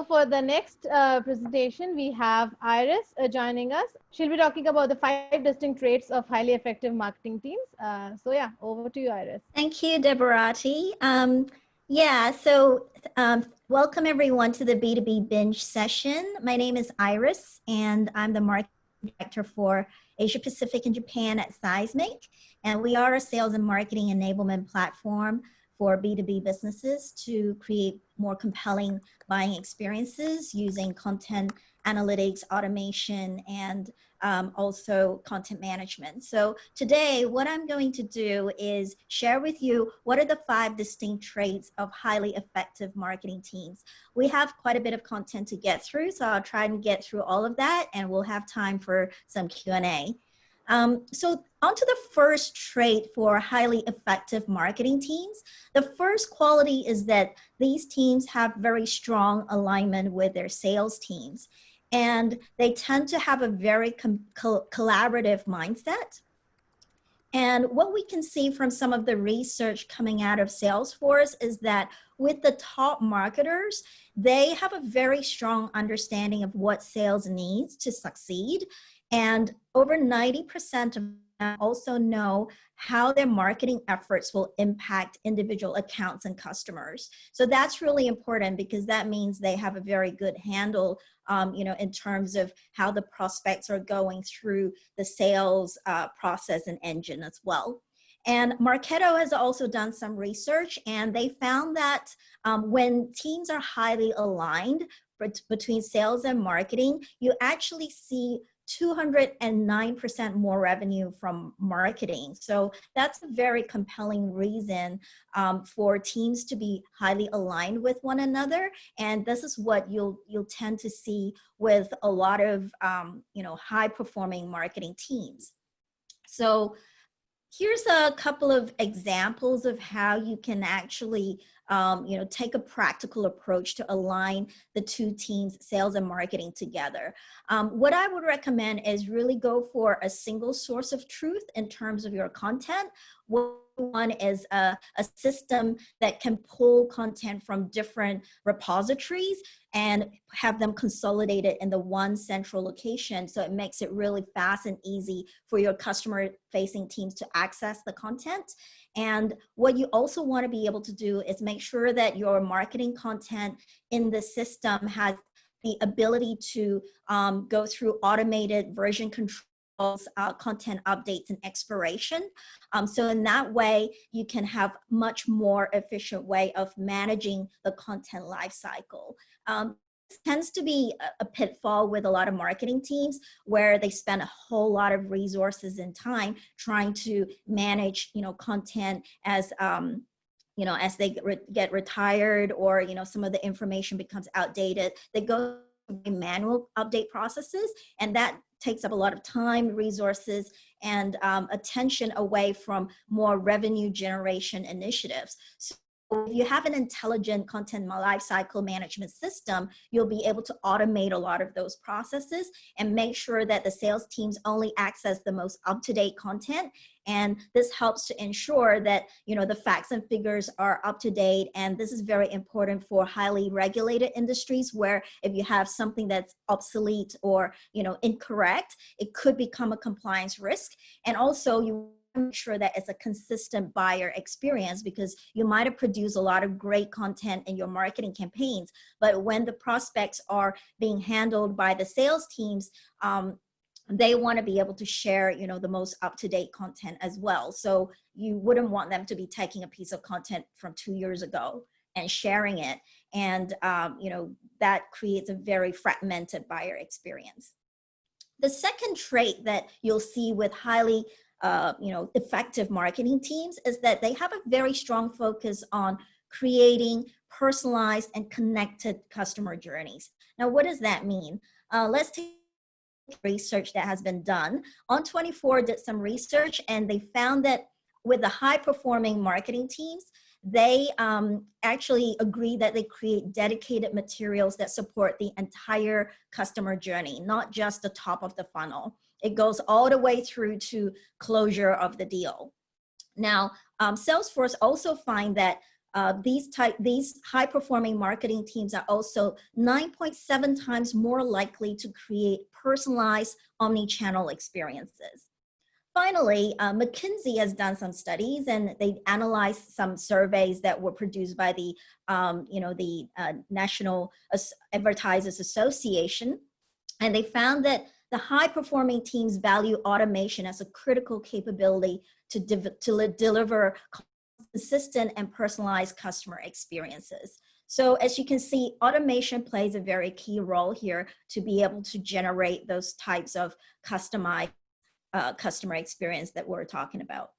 So for the next uh, presentation, we have Iris uh, joining us. She'll be talking about the five distinct traits of highly effective marketing teams. Uh, so yeah, over to you, Iris. Thank you, Deborati. Um, yeah, so um, welcome everyone to the B2B binge session. My name is Iris and I'm the marketing director for Asia Pacific and Japan at Seismic. And we are a sales and marketing enablement platform for B2B businesses to create more compelling buying experiences using content analytics, automation, and um, also content management. So today, what I'm going to do is share with you what are the five distinct traits of highly effective marketing teams. We have quite a bit of content to get through, so I'll try and get through all of that, and we'll have time for some Q&A. Um, so onto the first trait for highly effective marketing teams. The first quality is that these teams have very strong alignment with their sales teams. And they tend to have a very collaborative mindset. And what we can see from some of the research coming out of Salesforce is that with the top marketers, they have a very strong understanding of what sales needs to succeed. And over 90% of them also know how their marketing efforts will impact individual accounts and customers. So that's really important because that means they have a very good handle, um, you know, in terms of how the prospects are going through the sales uh, process and engine as well. And Marketo has also done some research and they found that um, when teams are highly aligned between sales and marketing, you actually see 209% more revenue from marketing. So that's a very compelling reason um, for teams to be highly aligned with one another. And this is what you'll, you'll tend to see with a lot of, um, you know, high performing marketing teams. So here's a couple of examples of how you can actually um, you know, take a practical approach to align the two teams, sales and marketing together. Um, what I would recommend is really go for a single source of truth in terms of your content. One is a, a system that can pull content from different repositories and have them consolidated in the one central location. So it makes it really fast and easy for your customer facing teams to access the content. And what you also want to be able to do is make sure that your marketing content in the system has the ability to um, go through automated version control uh, content updates and expiration. Um, so in that way, you can have much more efficient way of managing the content lifecycle. Um, tends to be a, pitfall with a lot of marketing teams where they spend a whole lot of resources and time trying to manage, you know, content as, um, you know, as they re get retired or, you know, some of the information becomes outdated, they go manual update processes and that takes up a lot of time, resources, and um, attention away from more revenue generation initiatives. So if you have an intelligent content lifecycle management system, you'll be able to automate a lot of those processes and make sure that the sales teams only access the most up-to-date content. And this helps to ensure that you know the facts and figures are up to date. And this is very important for highly regulated industries where if you have something that's obsolete or you know incorrect, it could become a compliance risk. And also you make sure that it's a consistent buyer experience because you might have produced a lot of great content in your marketing campaigns, but when the prospects are being handled by the sales teams, um, they want to be able to share you know the most up-to-date content as well. So you wouldn't want them to be taking a piece of content from two years ago and sharing it. And um, you know that creates a very fragmented buyer experience. The second trait that you'll see with highly uh, you know, effective marketing teams is that they have a very strong focus on creating personalized and connected customer journeys. Now, what does that mean? Uh, let's take research that has been done. On24 did some research and they found that with the high performing marketing teams, they um, actually agree that they create dedicated materials that support the entire customer journey, not just the top of the funnel. It goes all the way through to closure of the deal. Now, um, Salesforce also find that uh, these type these high performing marketing teams are also 9.7 times more likely to create personalized omni-channel experiences. Finally, uh, McKinsey has done some studies and they analyzed some surveys that were produced by the, um, you know, the uh, National Advertisers Association. And they found that the high performing teams value automation as a critical capability to, to deliver consistent and personalized customer experiences. So as you can see, automation plays a very key role here to be able to generate those types of customized uh, customer experience that we're talking about.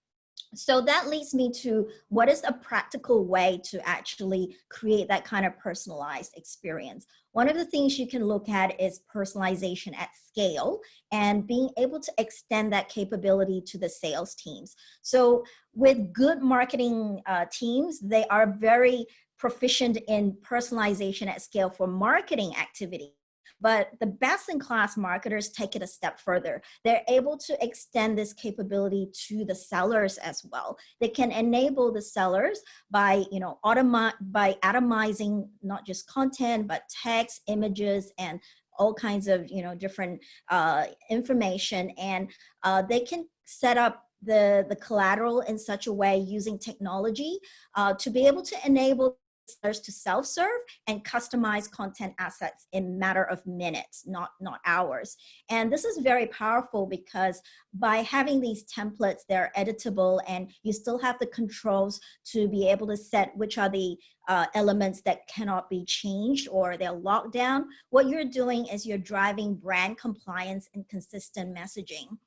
So that leads me to what is a practical way to actually create that kind of personalized experience? One of the things you can look at is personalization at scale and being able to extend that capability to the sales teams. So with good marketing uh, teams, they are very proficient in personalization at scale for marketing activity but the best in class marketers take it a step further. They're able to extend this capability to the sellers as well. They can enable the sellers by, you know, automi by atomizing not just content, but text, images, and all kinds of, you know, different uh, information. And uh, they can set up the, the collateral in such a way using technology uh, to be able to enable to self-serve and customize content assets in matter of minutes, not, not hours. And this is very powerful because by having these templates, they're editable and you still have the controls to be able to set which are the uh, elements that cannot be changed or they're locked down. What you're doing is you're driving brand compliance and consistent messaging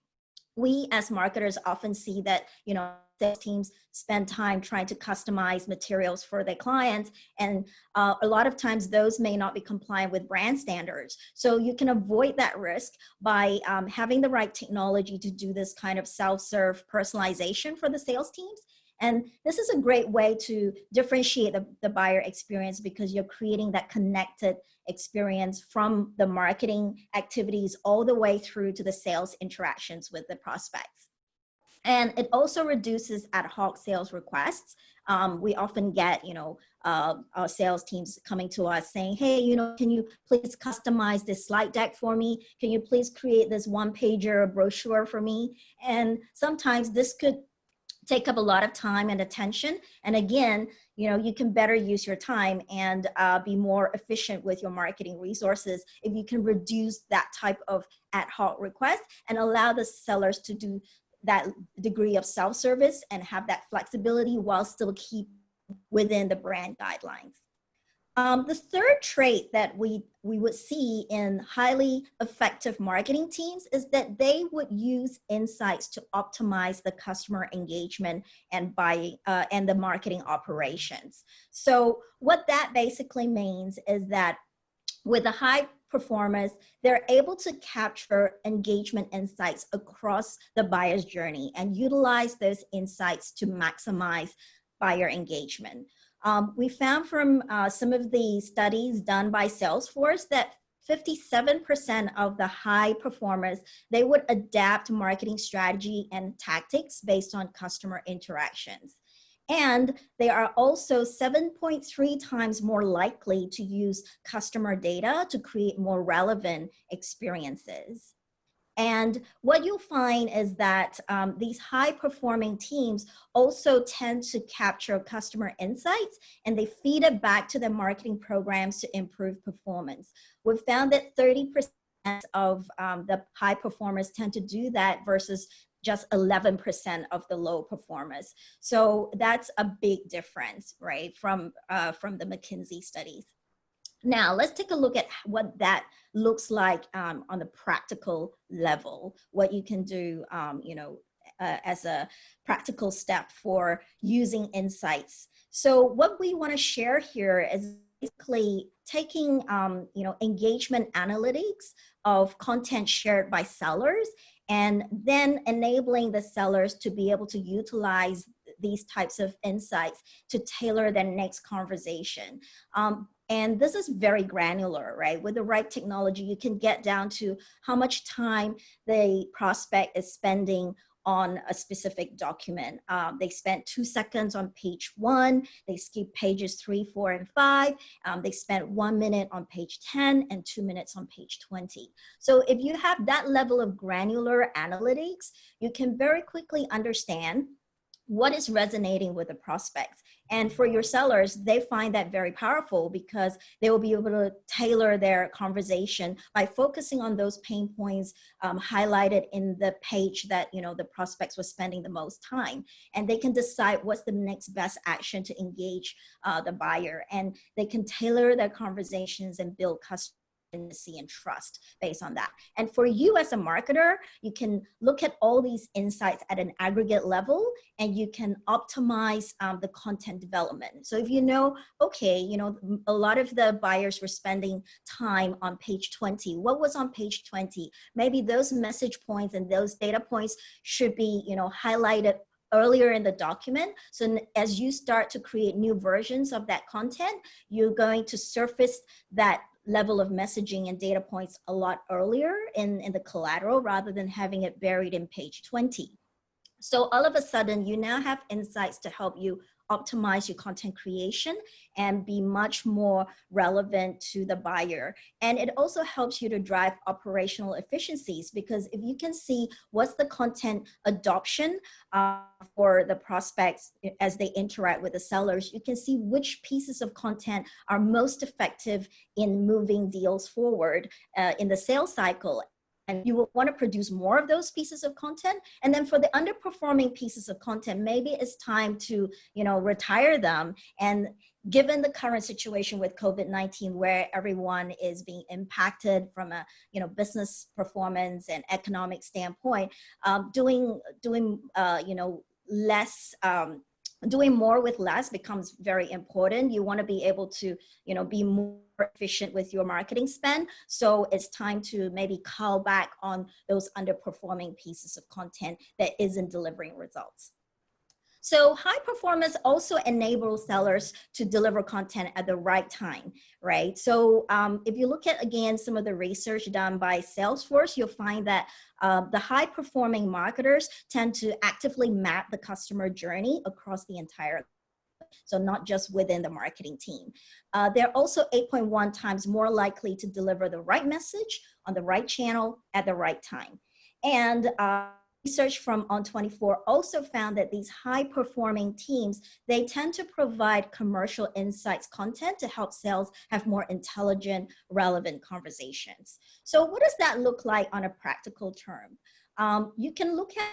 we as marketers often see that, you know, sales teams spend time trying to customize materials for their clients. And uh, a lot of times those may not be compliant with brand standards. So you can avoid that risk by um, having the right technology to do this kind of self-serve personalization for the sales teams. And this is a great way to differentiate the, the buyer experience because you're creating that connected experience from the marketing activities all the way through to the sales interactions with the prospects. And it also reduces ad hoc sales requests. Um, we often get, you know, uh, our sales teams coming to us saying, hey, you know, can you please customize this slide deck for me? Can you please create this one pager brochure for me? And sometimes this could take up a lot of time and attention. And again, you know, you can better use your time and uh, be more efficient with your marketing resources if you can reduce that type of ad hoc request and allow the sellers to do that degree of self-service and have that flexibility while still keep within the brand guidelines. Um, the third trait that we, we would see in highly effective marketing teams is that they would use insights to optimize the customer engagement and by uh, and the marketing operations. So what that basically means is that with a high performers, they're able to capture engagement insights across the buyer's journey and utilize those insights to maximize buyer engagement. Um, we found from uh, some of the studies done by Salesforce that 57% of the high performers, they would adapt marketing strategy and tactics based on customer interactions. And they are also 7.3 times more likely to use customer data to create more relevant experiences. And what you'll find is that um, these high performing teams also tend to capture customer insights and they feed it back to their marketing programs to improve performance. We've found that 30% of um, the high performers tend to do that versus just 11% of the low performers. So that's a big difference, right, from, uh, from the McKinsey studies. Now, let's take a look at what that looks like um, on the practical level, what you can do, um, you know, uh, as a practical step for using insights. So what we want to share here is basically taking, um, you know, engagement analytics of content shared by sellers and then enabling the sellers to be able to utilize these types of insights to tailor their next conversation. Um, and this is very granular, right? With the right technology, you can get down to how much time the prospect is spending on a specific document. Um, they spent two seconds on page one, they skip pages three, four, and five. Um, they spent one minute on page 10 and two minutes on page 20. So if you have that level of granular analytics, you can very quickly understand what is resonating with the prospects. And for your sellers, they find that very powerful because they will be able to tailor their conversation by focusing on those pain points um, highlighted in the page that you know the prospects were spending the most time. And they can decide what's the next best action to engage uh, the buyer. And they can tailor their conversations and build custom and trust based on that. And for you as a marketer, you can look at all these insights at an aggregate level and you can optimize um, the content development. So if you know, okay, you know, a lot of the buyers were spending time on page 20. What was on page 20? Maybe those message points and those data points should be, you know, highlighted earlier in the document. So as you start to create new versions of that content, you're going to surface that level of messaging and data points a lot earlier in, in the collateral rather than having it buried in page 20. So all of a sudden, you now have insights to help you optimize your content creation and be much more relevant to the buyer. And it also helps you to drive operational efficiencies because if you can see what's the content adoption uh, for the prospects as they interact with the sellers, you can see which pieces of content are most effective in moving deals forward uh, in the sales cycle and you will want to produce more of those pieces of content and then for the underperforming pieces of content maybe it's time to you know retire them and given the current situation with covid-19 where everyone is being impacted from a you know business performance and economic standpoint um, doing doing uh, you know less um, doing more with less becomes very important. You want to be able to, you know, be more efficient with your marketing spend. So it's time to maybe call back on those underperforming pieces of content that isn't delivering results. So high performance also enables sellers to deliver content at the right time, right? So um, if you look at, again, some of the research done by Salesforce, you'll find that uh, the high performing marketers tend to actively map the customer journey across the entire so not just within the marketing team. Uh, they're also 8.1 times more likely to deliver the right message on the right channel at the right time. And uh, research from On24 also found that these high performing teams, they tend to provide commercial insights content to help sales have more intelligent, relevant conversations. So what does that look like on a practical term? Um, you can look at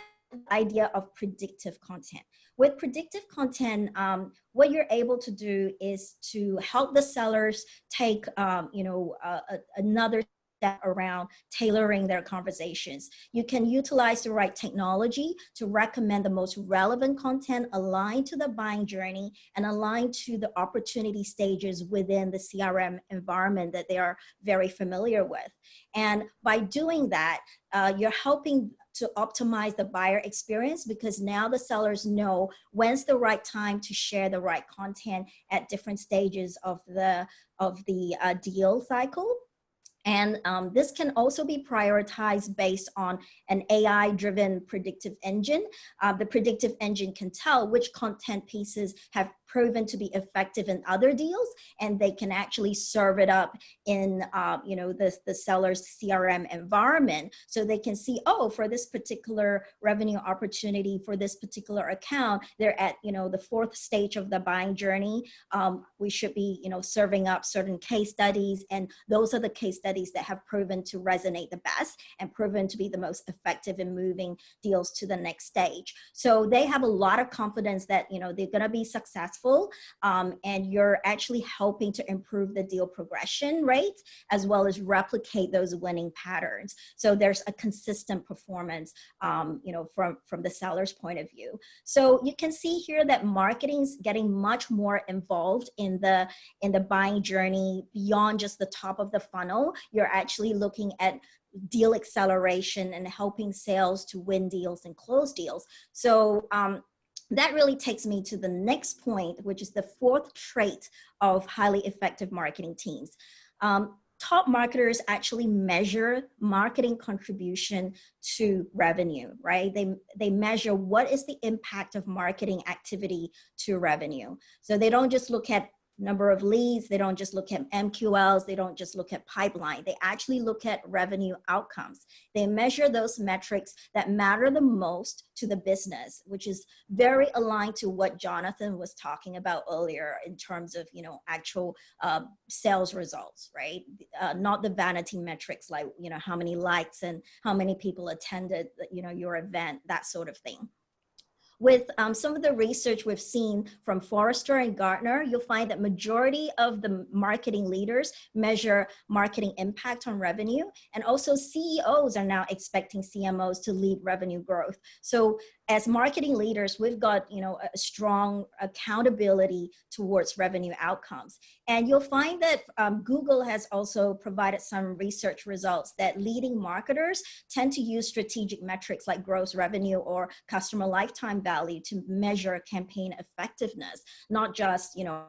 idea of predictive content. With predictive content, um, what you're able to do is to help the sellers take, um, you know, uh, another step around tailoring their conversations. You can utilize the right technology to recommend the most relevant content aligned to the buying journey and aligned to the opportunity stages within the CRM environment that they are very familiar with. And by doing that, uh, you're helping to optimize the buyer experience because now the sellers know when's the right time to share the right content at different stages of the of the uh, deal cycle and um, this can also be prioritized based on an AI driven predictive engine. Uh, the predictive engine can tell which content pieces have proven to be effective in other deals and they can actually serve it up in uh, you know the, the seller's crm environment. So they can see oh for this particular revenue opportunity for this particular account they're at you know the fourth stage of the buying journey. Um, we should be you know serving up certain case studies and those are the case studies that have proven to resonate the best and proven to be the most effective in moving deals to the next stage. So they have a lot of confidence that you know they're going to be successful successful um, and you're actually helping to improve the deal progression rate as well as replicate those winning patterns. So there's a consistent performance, um, you know, from, from the seller's point of view. So you can see here that marketing's getting much more involved in the, in the buying journey beyond just the top of the funnel. You're actually looking at deal acceleration and helping sales to win deals and close deals. So um, that really takes me to the next point, which is the fourth trait of highly effective marketing teams. Um, top marketers actually measure marketing contribution to revenue, right? They, they measure what is the impact of marketing activity to revenue. So they don't just look at number of leads. They don't just look at MQLs. They don't just look at pipeline. They actually look at revenue outcomes. They measure those metrics that matter the most to the business, which is very aligned to what Jonathan was talking about earlier in terms of, you know, actual uh, sales results, right? Uh, not the vanity metrics like, you know, how many likes and how many people attended, you know, your event, that sort of thing with um, some of the research we've seen from Forrester and Gartner, you'll find that majority of the marketing leaders measure marketing impact on revenue. And also CEOs are now expecting CMOs to lead revenue growth. So as marketing leaders, we've got you know a strong accountability towards revenue outcomes. And you'll find that um, Google has also provided some research results that leading marketers tend to use strategic metrics like gross revenue or customer lifetime value to measure campaign effectiveness, not just you know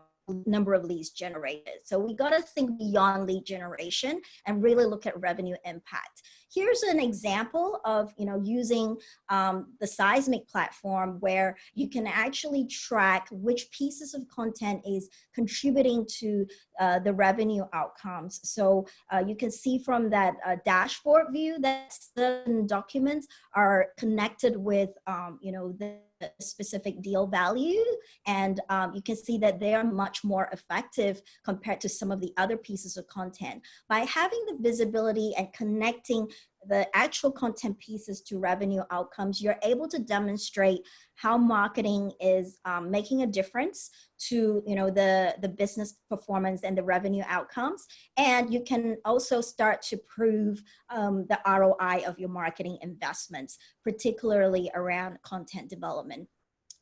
number of leads generated. So we got to think beyond lead generation and really look at revenue impact. Here's an example of you know using um, the Seismic platform where you can actually track which pieces of content is contributing to uh, the revenue outcomes. So uh, you can see from that uh, dashboard view that certain documents are connected with um, you know the specific deal value and um, you can see that they are much more effective compared to some of the other pieces of content by having the visibility and connecting the actual content pieces to revenue outcomes, you're able to demonstrate how marketing is um, making a difference to you know the the business performance and the revenue outcomes. And you can also start to prove um, the roi of your marketing investments particularly around content development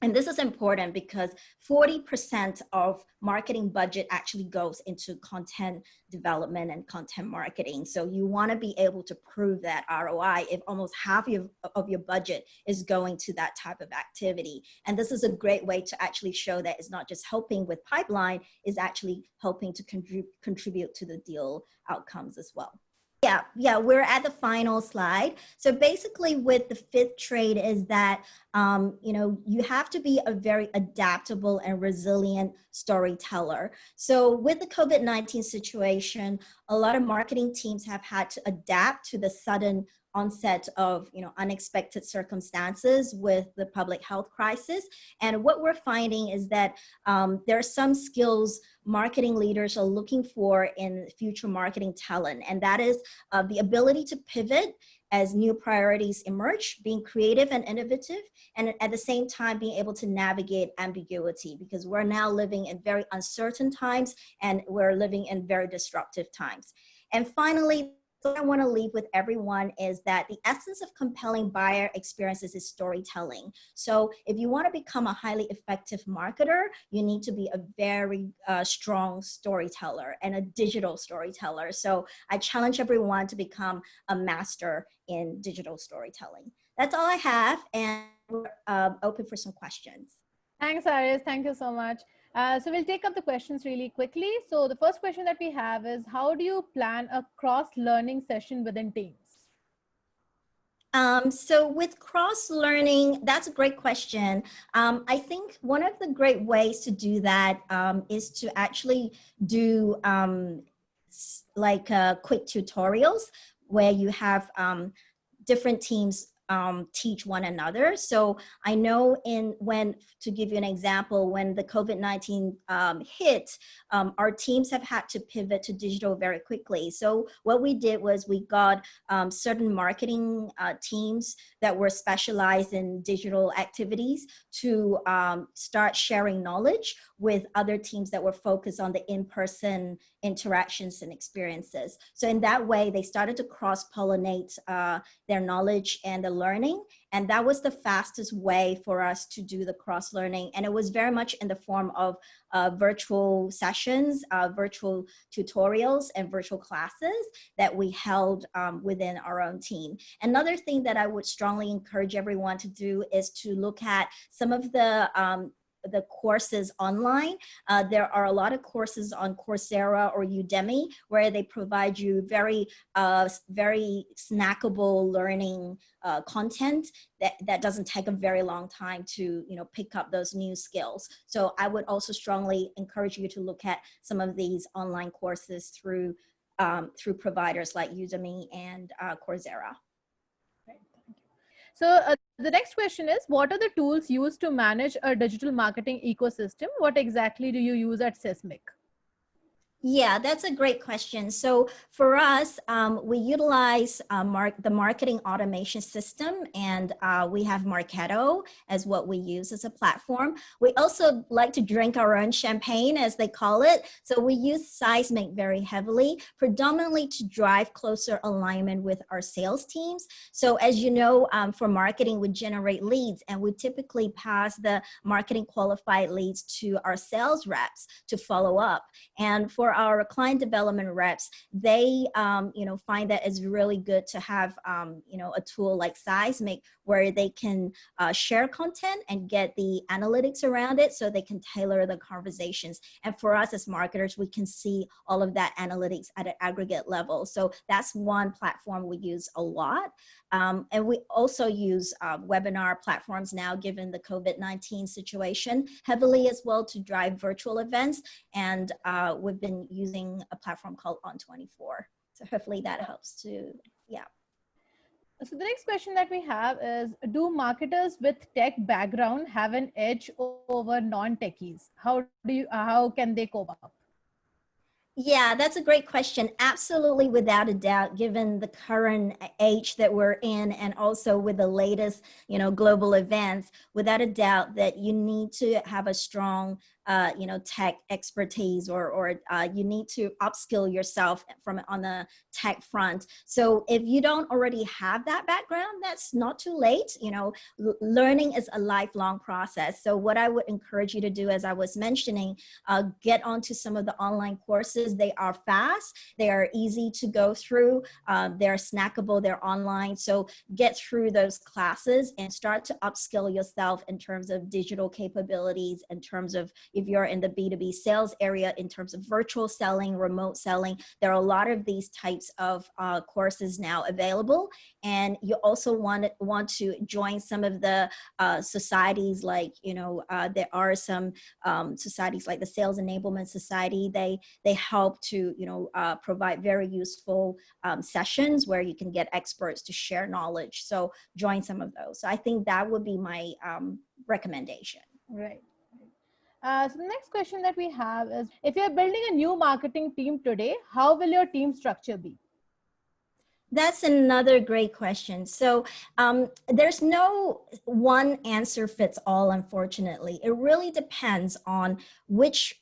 and this is important because 40% of marketing budget actually goes into content development and content marketing. So you want to be able to prove that ROI if almost half of, of your budget is going to that type of activity. And this is a great way to actually show that it's not just helping with pipeline, is actually helping to contrib contribute to the deal outcomes as well. Yeah, yeah, we're at the final slide. So basically, with the fifth trait is that um, you know you have to be a very adaptable and resilient storyteller. So with the COVID nineteen situation, a lot of marketing teams have had to adapt to the sudden onset of you know unexpected circumstances with the public health crisis and what we're finding is that um, there are some skills marketing leaders are looking for in future marketing talent and that is uh, the ability to pivot as new priorities emerge, being creative and innovative, and at the same time being able to navigate ambiguity because we're now living in very uncertain times and we're living in very disruptive times. And finally, what I want to leave with everyone is that the essence of compelling buyer experiences is storytelling. So if you want to become a highly effective marketer, you need to be a very uh, strong storyteller and a digital storyteller. So I challenge everyone to become a master in digital storytelling. That's all I have, and we're uh, open for some questions. Thanks, Iris. Thank you so much. Uh, so we'll take up the questions really quickly. So the first question that we have is how do you plan a cross learning session within teams? Um, so with cross learning, that's a great question. Um, I think one of the great ways to do that um, is to actually do um, like uh, quick tutorials where you have um, different teams um, teach one another. So I know in when, to give you an example, when the COVID-19 um, hit, um, our teams have had to pivot to digital very quickly. So what we did was we got um, certain marketing uh, teams that were specialized in digital activities to um, start sharing knowledge with other teams that were focused on the in-person interactions and experiences. So in that way, they started to cross-pollinate uh, their knowledge and the learning. And that was the fastest way for us to do the cross-learning. And it was very much in the form of uh, virtual sessions, uh, virtual tutorials, and virtual classes that we held um, within our own team. Another thing that I would strongly encourage everyone to do is to look at some of the um, the courses online. Uh, there are a lot of courses on Coursera or Udemy where they provide you very, uh, very snackable learning uh, content that, that doesn't take a very long time to you know pick up those new skills. So I would also strongly encourage you to look at some of these online courses through um, through providers like Udemy and uh, Coursera. Great thank you. So uh, the next question is, what are the tools used to manage a digital marketing ecosystem? What exactly do you use at Seismic? Yeah, that's a great question. So for us, um, we utilize uh, the marketing automation system and uh, we have Marketo as what we use as a platform. We also like to drink our own champagne as they call it. So we use Seismic very heavily, predominantly to drive closer alignment with our sales teams. So as you know, um, for marketing, we generate leads and we typically pass the marketing qualified leads to our sales reps to follow up. And for our client development reps, they, um, you know, find that it's really good to have, um, you know, a tool like Seismic where they can uh, share content and get the analytics around it so they can tailor the conversations. And for us as marketers, we can see all of that analytics at an aggregate level. So that's one platform we use a lot. Um, and we also use uh, webinar platforms now, given the COVID-19 situation, heavily as well to drive virtual events. And uh, we've been using a platform called On24. So hopefully that helps to, yeah. So the next question that we have is, do marketers with tech background have an edge over non-techies? How do you, how can they cope up? Yeah, that's a great question. Absolutely, without a doubt, given the current age that we're in and also with the latest, you know, global events, without a doubt that you need to have a strong uh, you know, tech expertise or, or uh, you need to upskill yourself from on the tech front. So if you don't already have that background, that's not too late. You know, learning is a lifelong process. So what I would encourage you to do, as I was mentioning, uh, get onto some of the online courses. They are fast, they are easy to go through, uh, they're snackable, they're online. So get through those classes and start to upskill yourself in terms of digital capabilities, in terms of if you're in the B2B sales area in terms of virtual selling, remote selling, there are a lot of these types of uh, courses now available. And you also want, want to join some of the uh, societies like, you know, uh, there are some um, societies like the Sales Enablement Society. They, they help to, you know, uh, provide very useful um, sessions where you can get experts to share knowledge. So join some of those. So I think that would be my um, recommendation. Right. Uh, so the next question that we have is, if you're building a new marketing team today, how will your team structure be? That's another great question. So um, there's no one answer fits all, unfortunately. It really depends on which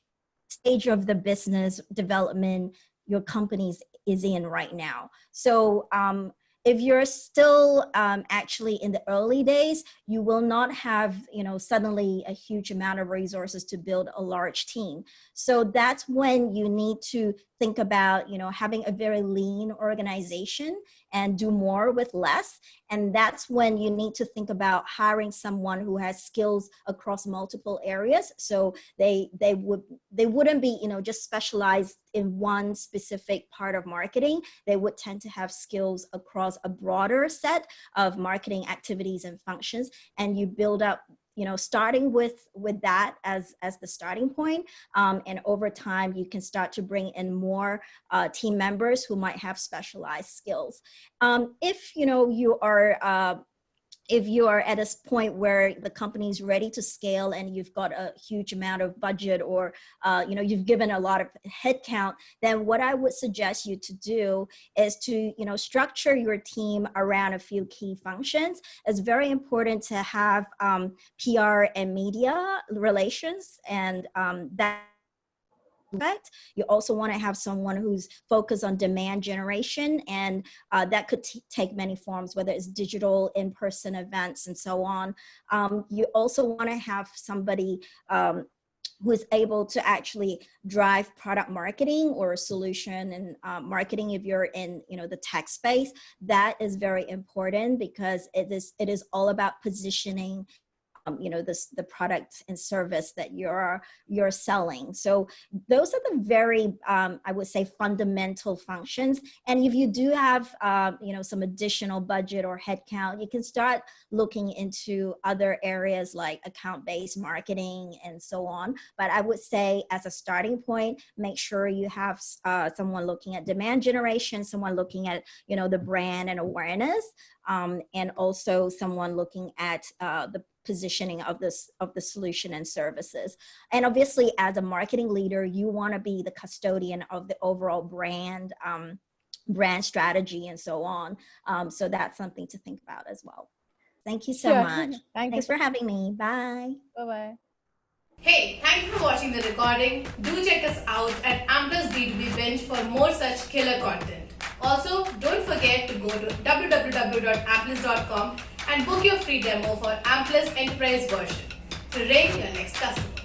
stage of the business development your company is in right now. So um, if you're still um, actually in the early days, you will not have, you know, suddenly a huge amount of resources to build a large team. So that's when you need to think about, you know, having a very lean organization and do more with less. And that's when you need to think about hiring someone who has skills across multiple areas. So they they would they wouldn't be, you know, just specialized in one specific part of marketing. They would tend to have skills across a broader set of marketing activities and functions. And you build up you know, starting with with that as as the starting point, um, and over time you can start to bring in more uh, team members who might have specialized skills. Um, if you know you are uh, if you are at a point where the company is ready to scale and you've got a huge amount of budget or uh, you know you've given a lot of headcount, then what I would suggest you to do is to you know structure your team around a few key functions. It's very important to have um, PR and media relations, and um, that. You also want to have someone who's focused on demand generation, and uh, that could take many forms, whether it's digital, in-person events, and so on. Um, you also want to have somebody um, who is able to actually drive product marketing or solution and uh, marketing if you're in you know the tech space that is very important because it is it is all about positioning you know this the product and service that you're you're selling. So those are the very um, i would say fundamental functions. And if you do have um, you know some additional budget or headcount you can start looking into other areas like account based marketing and so on. But i would say as a starting point make sure you have uh, someone looking at demand generation someone looking at you know the brand and awareness um, and also someone looking at uh, the positioning of this of the solution and services and obviously as a marketing leader you want to be the custodian of the overall brand um, brand strategy and so on um, so that's something to think about as well thank you so Sure. much Thank thanks you. for having me bye Bye bye. Hey, thank you for watching the recording. Do check us out at Ampliz B2B Binge for more such killer content. Also, don't forget to go to www.ampliz.com and book your free demo for Ampliz Enterprise version to rate your next customer.